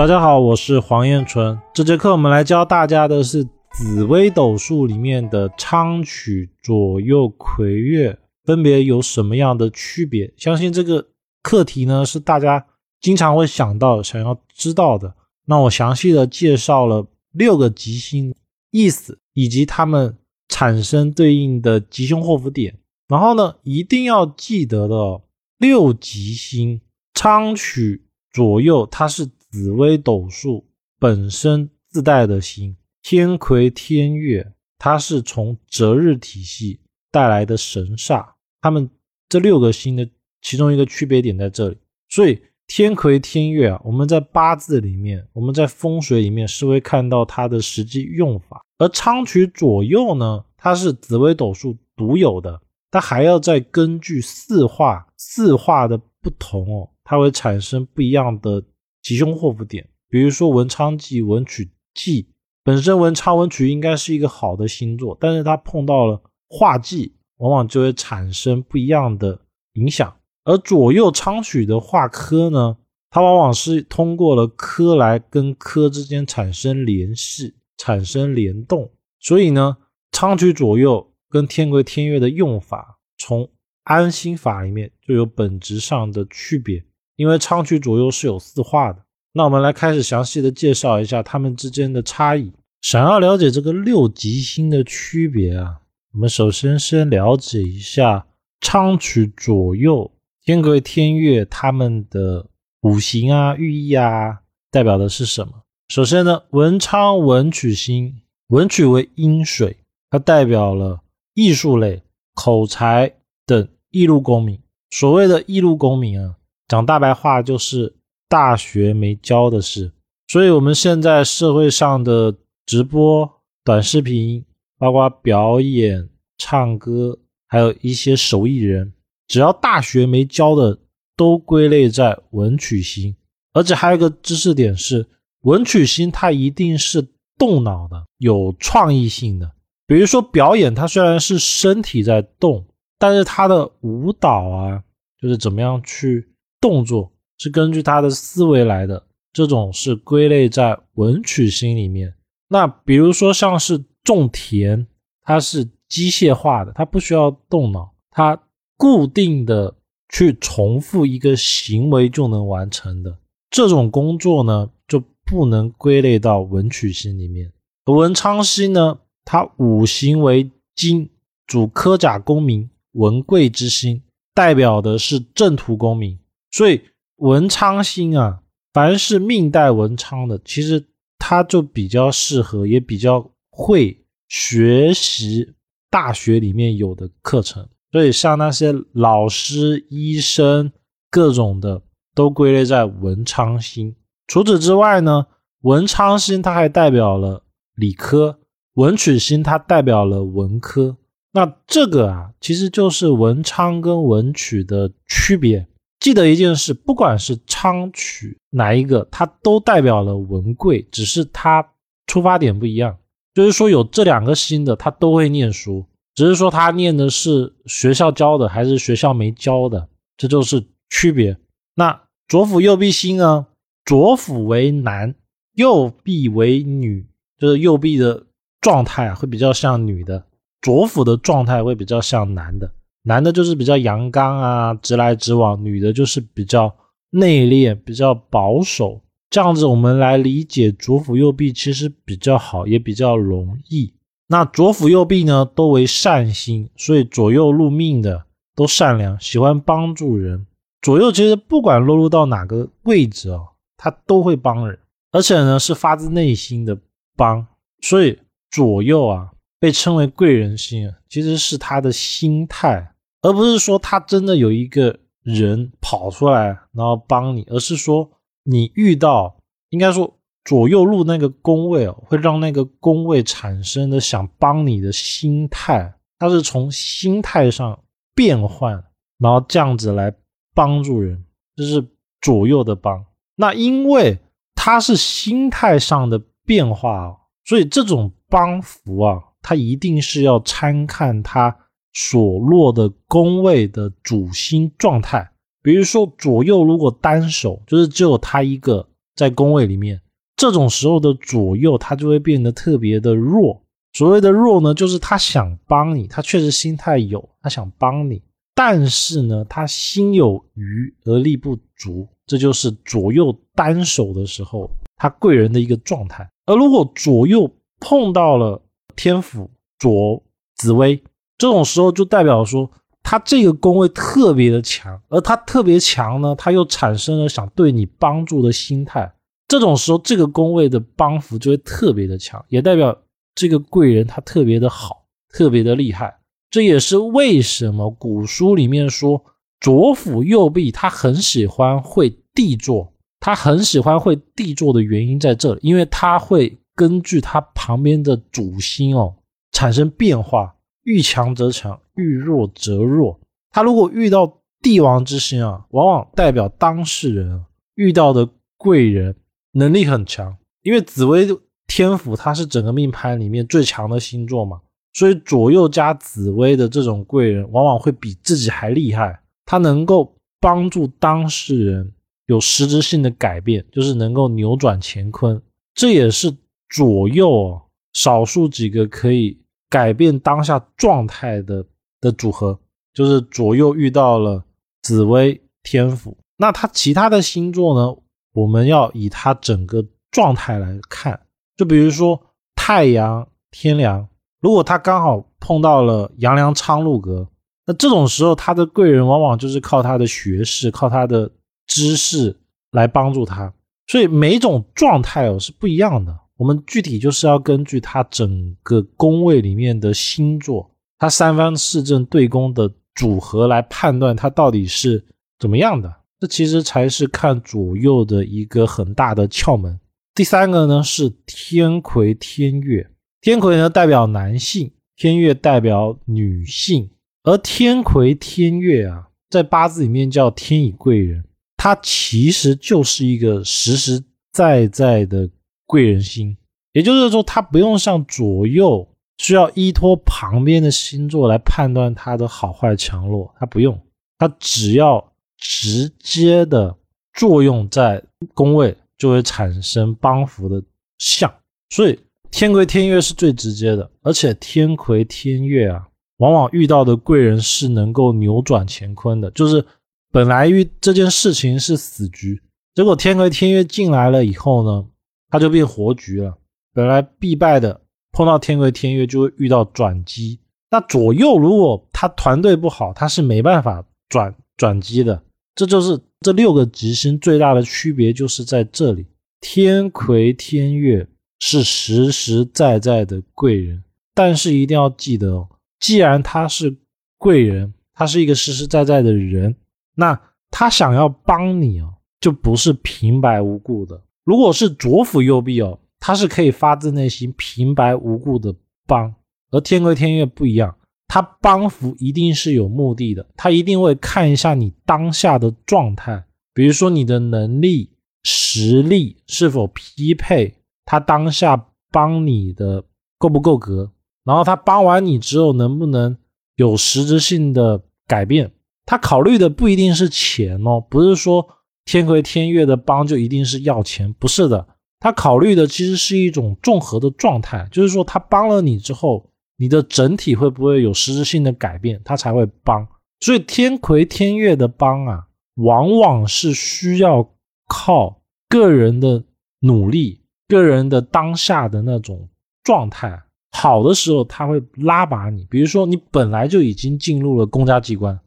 大家好，我是黄彦纯。这节课我们来教大家的是紫微斗数里面的昌曲、左右、魁月分别有什么样的区别。相信这个课题呢是大家经常会想到、想要知道的。那我详细的介绍了六个吉星意思以及它们产生对应的吉凶祸福点。然后呢，一定要记得的六吉星昌曲、左右，它是。紫微斗数本身自带的星天魁天月，它是从择日体系带来的神煞。他们这六个星的其中一个区别点在这里。所以天魁天月啊，我们在八字里面，我们在风水里面是会看到它的实际用法。而昌曲左右呢，它是紫微斗数独有的，它还要再根据四化四化的不同哦，它会产生不一样的。吉凶祸福点，比如说文昌忌、文曲忌，本身文昌、文曲应该是一个好的星座，但是它碰到了化忌，往往就会产生不一样的影响。而左右昌曲的化科呢，它往往是通过了科来跟科之间产生联系、产生联动。所以呢，昌曲左右跟天癸天月的用法，从安心法里面就有本质上的区别。因为昌曲左右是有四化的，那我们来开始详细的介绍一下它们之间的差异。想要了解这个六吉星的区别啊，我们首先先了解一下昌曲左右、天魁天月它们的五行啊、寓意啊，代表的是什么？首先呢，文昌文曲星，文曲为阴水，它代表了艺术类、口才等艺路功名。所谓的艺路功名啊。讲大白话就是大学没教的事，所以我们现在社会上的直播、短视频，包括表演、唱歌，还有一些手艺人，只要大学没教的，都归类在文曲星。而且还有一个知识点是，文曲星它一定是动脑的，有创意性的。比如说表演，它虽然是身体在动，但是它的舞蹈啊，就是怎么样去。动作是根据他的思维来的，这种是归类在文曲星里面。那比如说像是种田，它是机械化的，它不需要动脑，它固定的去重复一个行为就能完成的这种工作呢，就不能归类到文曲星里面。文昌星呢，它五行为金，主科甲功名，文贵之星，代表的是正途功名。所以文昌星啊，凡是命带文昌的，其实他就比较适合，也比较会学习大学里面有的课程。所以像那些老师、医生各种的，都归类在文昌星。除此之外呢，文昌星它还代表了理科，文曲星它代表了文科。那这个啊，其实就是文昌跟文曲的区别。记得一件事，不管是昌曲哪一个，它都代表了文贵，只是它出发点不一样。就是说，有这两个星的，他都会念书，只是说他念的是学校教的还是学校没教的，这就是区别。那左辅右弼星呢？左辅为男，右弼为女，就是右弼的状态会比较像女的，左辅的状态会比较像男的。男的就是比较阳刚啊，直来直往；女的就是比较内敛、比较保守。这样子我们来理解左辅右弼，其实比较好，也比较容易。那左辅右弼呢，都为善心，所以左右入命的都善良，喜欢帮助人。左右其实不管落入到哪个位置啊，他都会帮人，而且呢是发自内心的帮。所以左右啊。被称为贵人星，其实是他的心态，而不是说他真的有一个人跑出来然后帮你，而是说你遇到，应该说左右路那个宫位哦，会让那个宫位产生的想帮你的心态，它是从心态上变换，然后这样子来帮助人，这是左右的帮。那因为它是心态上的变化哦，所以这种帮扶啊。他一定是要参看他所落的宫位的主星状态，比如说左右如果单手，就是只有他一个在宫位里面，这种时候的左右他就会变得特别的弱。所谓的弱呢，就是他想帮你，他确实心态有，他想帮你，但是呢，他心有余而力不足，这就是左右单手的时候，他贵人的一个状态。而如果左右碰到了天府左紫薇，这种时候就代表说。他这个宫位特别的强，而他特别强呢，他又产生了想对你帮助的心态。这种时候，这个宫位的帮扶就会特别的强，也代表这个贵人他特别的好，特别的厉害。这也是为什么古书里面说左辅右弼，他很喜欢会地坐，他很喜欢会地坐的原因在这里，因为他会根据他旁边的主星哦产生变化。遇强则强，遇弱则弱。他如果遇到帝王之星啊，往往代表当事人遇到的贵人能力很强。因为紫薇天府它是整个命盘里面最强的星座嘛，所以左右加紫薇的这种贵人，往往会比自己还厉害。他能够帮助当事人有实质性的改变，就是能够扭转乾坤。这也是左右少数几个可以。改变当下状态的的组合，就是左右遇到了紫薇天府，那他其他的星座呢？我们要以他整个状态来看。就比如说太阳天梁，如果他刚好碰到了阳梁昌禄格，那这种时候他的贵人往往就是靠他的学识、靠他的知识来帮助他。所以每种状态哦是不一样的。我们具体就是要根据它整个宫位里面的星座，它三方四正对宫的组合来判断它到底是怎么样的。这其实才是看左右的一个很大的窍门。第三个呢是天魁天月，天魁呢代表男性，天月代表女性。而天魁天月啊，在八字里面叫天乙贵人，它其实就是一个实实在在的。贵人星，也就是说，他不用像左右需要依托旁边的星座来判断他的好坏强弱，他不用，他只要直接的作用在宫位，就会产生帮扶的相。所以天魁天月是最直接的，而且天魁天月啊，往往遇到的贵人是能够扭转乾坤的，就是本来遇这件事情是死局，结果天魁天月进来了以后呢？他就变活局了。本来必败的，碰到天魁天月就会遇到转机。那左右如果他团队不好，他是没办法转转机的。这就是这六个吉星最大的区别，就是在这里。天魁天月是实实在在的贵人，但是一定要记得哦，既然他是贵人，他是一个实实在在的人，那他想要帮你哦，就不是平白无故的。如果是左辅右弼哦，他是可以发自内心、平白无故的帮；而天魁天月不一样，他帮扶一定是有目的的，他一定会看一下你当下的状态，比如说你的能力、实力是否匹配他当下帮你的够不够格，然后他帮完你之后能不能有实质性的改变，他考虑的不一定是钱哦，不是说。天魁天月的帮就一定是要钱？不是的，他考虑的其实是一种综合的状态，就是说他帮了你之后，你的整体会不会有实质性的改变，他才会帮。所以天魁天月的帮啊，往往是需要靠个人的努力、个人的当下的那种状态好的时候，他会拉拔你。比如说你本来就已经进入了公家机关。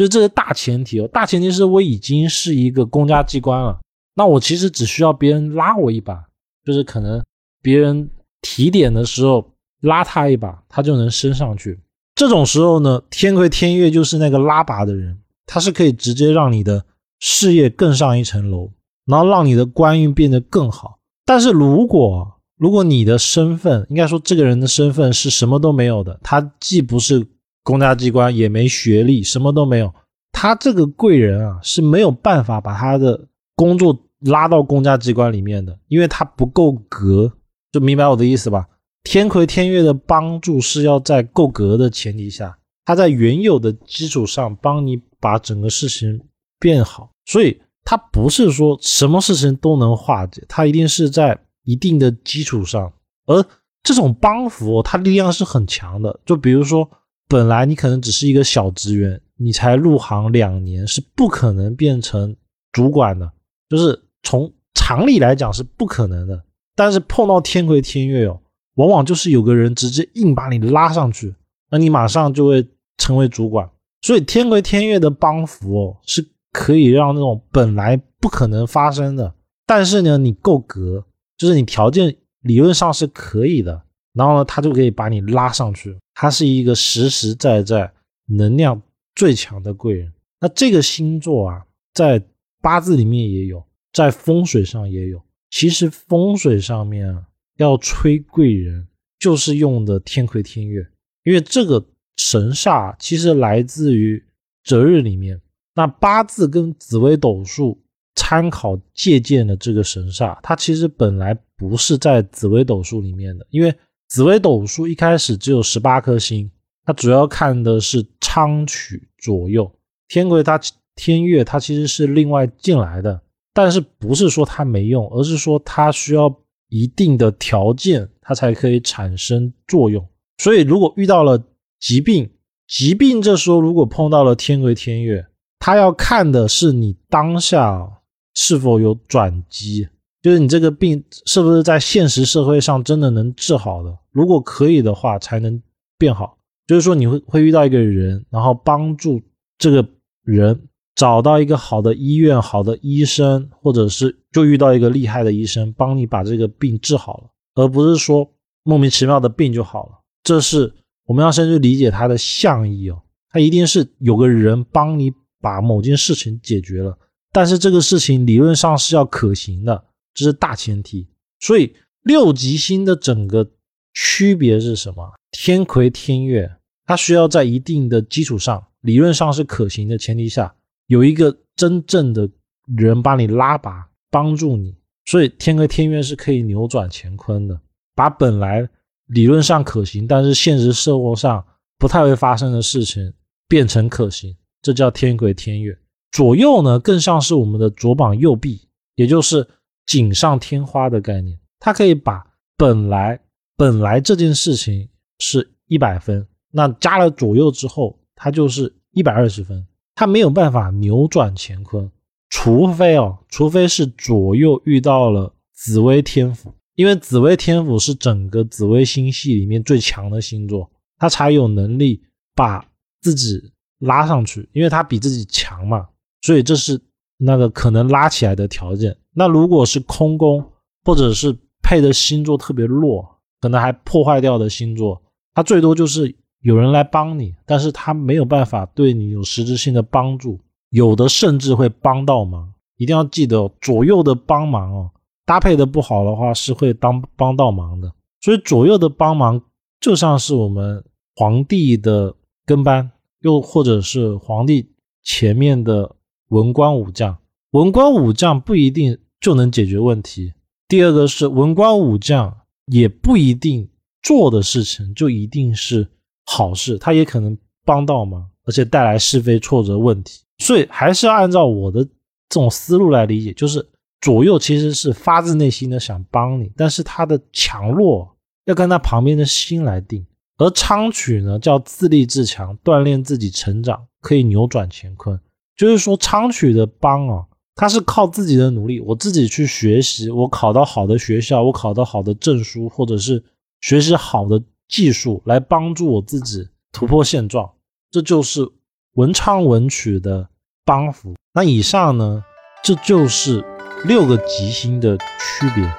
就是这个大前提哦，大前提是我已经是一个公家机关了，那我其实只需要别人拉我一把，就是可能别人提点的时候拉他一把，他就能升上去。这种时候呢，天魁天月就是那个拉拔的人，他是可以直接让你的事业更上一层楼，然后让你的官运变得更好。但是如果如果你的身份，应该说这个人的身份是什么都没有的，他既不是。公家机关也没学历，什么都没有。他这个贵人啊是没有办法把他的工作拉到公家机关里面的，因为他不够格。就明白我的意思吧？天魁天月的帮助是要在够格的前提下，他在原有的基础上帮你把整个事情变好。所以他不是说什么事情都能化解，他一定是在一定的基础上。而这种帮扶，他力量是很强的。就比如说，本来你可能只是一个小职员，你才入行两年，是不可能变成主管的，就是从常理来讲是不可能的。但是碰到天魁天月哦，往往就是有个人直接硬把你拉上去，那你马上就会成为主管。所以天魁天月的帮扶哦，是可以让那种本来不可能发生的，但是呢，你够格，就是你条件理论上是可以的，然后呢，他就可以把你拉上去。他是一个实实在在能量最强的贵人。那这个星座啊，在八字里面也有，在风水上也有。其实风水上面啊，要吹贵人，就是用的天魁天月，因为这个。神煞其实来自于择日里面，那八字跟紫微斗数参考借鉴的这个神煞，它其实本来不是在紫微斗数里面的，因为紫微斗数一开始只有十八颗星，它主要看的是昌曲左右，天魁它天月它其实是另外进来的，但是不是说它没用，而是说它需要一定的条件，它才可以产生作用，所以如果遇到了。疾病，疾病，这时候如果碰到了天魁天月，他要看的是你当下是否有转机，就是你这个病是不是在现实社会上真的能治好的。如果可以的话，才能变好。就是说你会会遇到一个人，然后帮助这个人找到一个好的医院、好的医生，或者是就遇到一个厉害的医生，帮你把这个病治好了，而不是说莫名其妙的病就好了。这是。我们要先去理解它的象意哦，它一定是有个人帮你把某件事情解决了，但是这个事情理论上是要可行的，这是大前提。所以六吉星的整个区别是什么？天魁天月，它需要在一定的基础上，理论上是可行的前提下，有一个真正的人帮你拉拔，帮助你。所以天魁天月是可以扭转乾坤的，把本来。理论上可行，但是现实生活上不太会发生的事情变成可行，这叫天魁天月。左右呢，更像是我们的左膀右臂，也就是锦上添花的概念。它可以把本来本来这件事情是一百分，那加了左右之后，它就是一百二十分。它没有办法扭转乾坤，除非哦，除非是左右遇到了紫微天府。因为紫微天府是整个紫微星系里面最强的星座，他才有能力把自己拉上去，因为他比自己强嘛，所以这是那个可能拉起来的条件。那如果是空宫或者是配的星座特别弱，可能还破坏掉的星座，它最多就是有人来帮你，但是他没有办法对你有实质性的帮助，有的甚至会帮到忙。一定要记得左右的帮忙哦。搭配的不好的话，是会当帮到忙的。所以左右的帮忙就像是我们皇帝的跟班，又或者是皇帝前面的文官武将。文官武将不一定就能解决问题。第二个是文官武将也不一定做的事情就一定是好事，他也可能帮到忙，而且带来是非挫折问题。所以还是要按照我的这种思路来理解，就是。左右其实是发自内心的想帮你，但是他的强弱要跟他旁边的心来定。而昌曲呢，叫自立自强，锻炼自己成长，可以扭转乾坤。就是说，昌曲的帮啊，他是靠自己的努力，我自己去学习，我考到好的学校，我考到好的证书，或者是学习好的技术，来帮助我自己突破现状。这就是文昌文曲的帮扶。那以上呢，这就是。六个吉星的区别，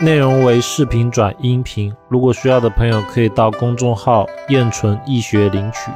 内容为视频转音频。如果需要的朋友，可以到公众号“燕纯易学”领取。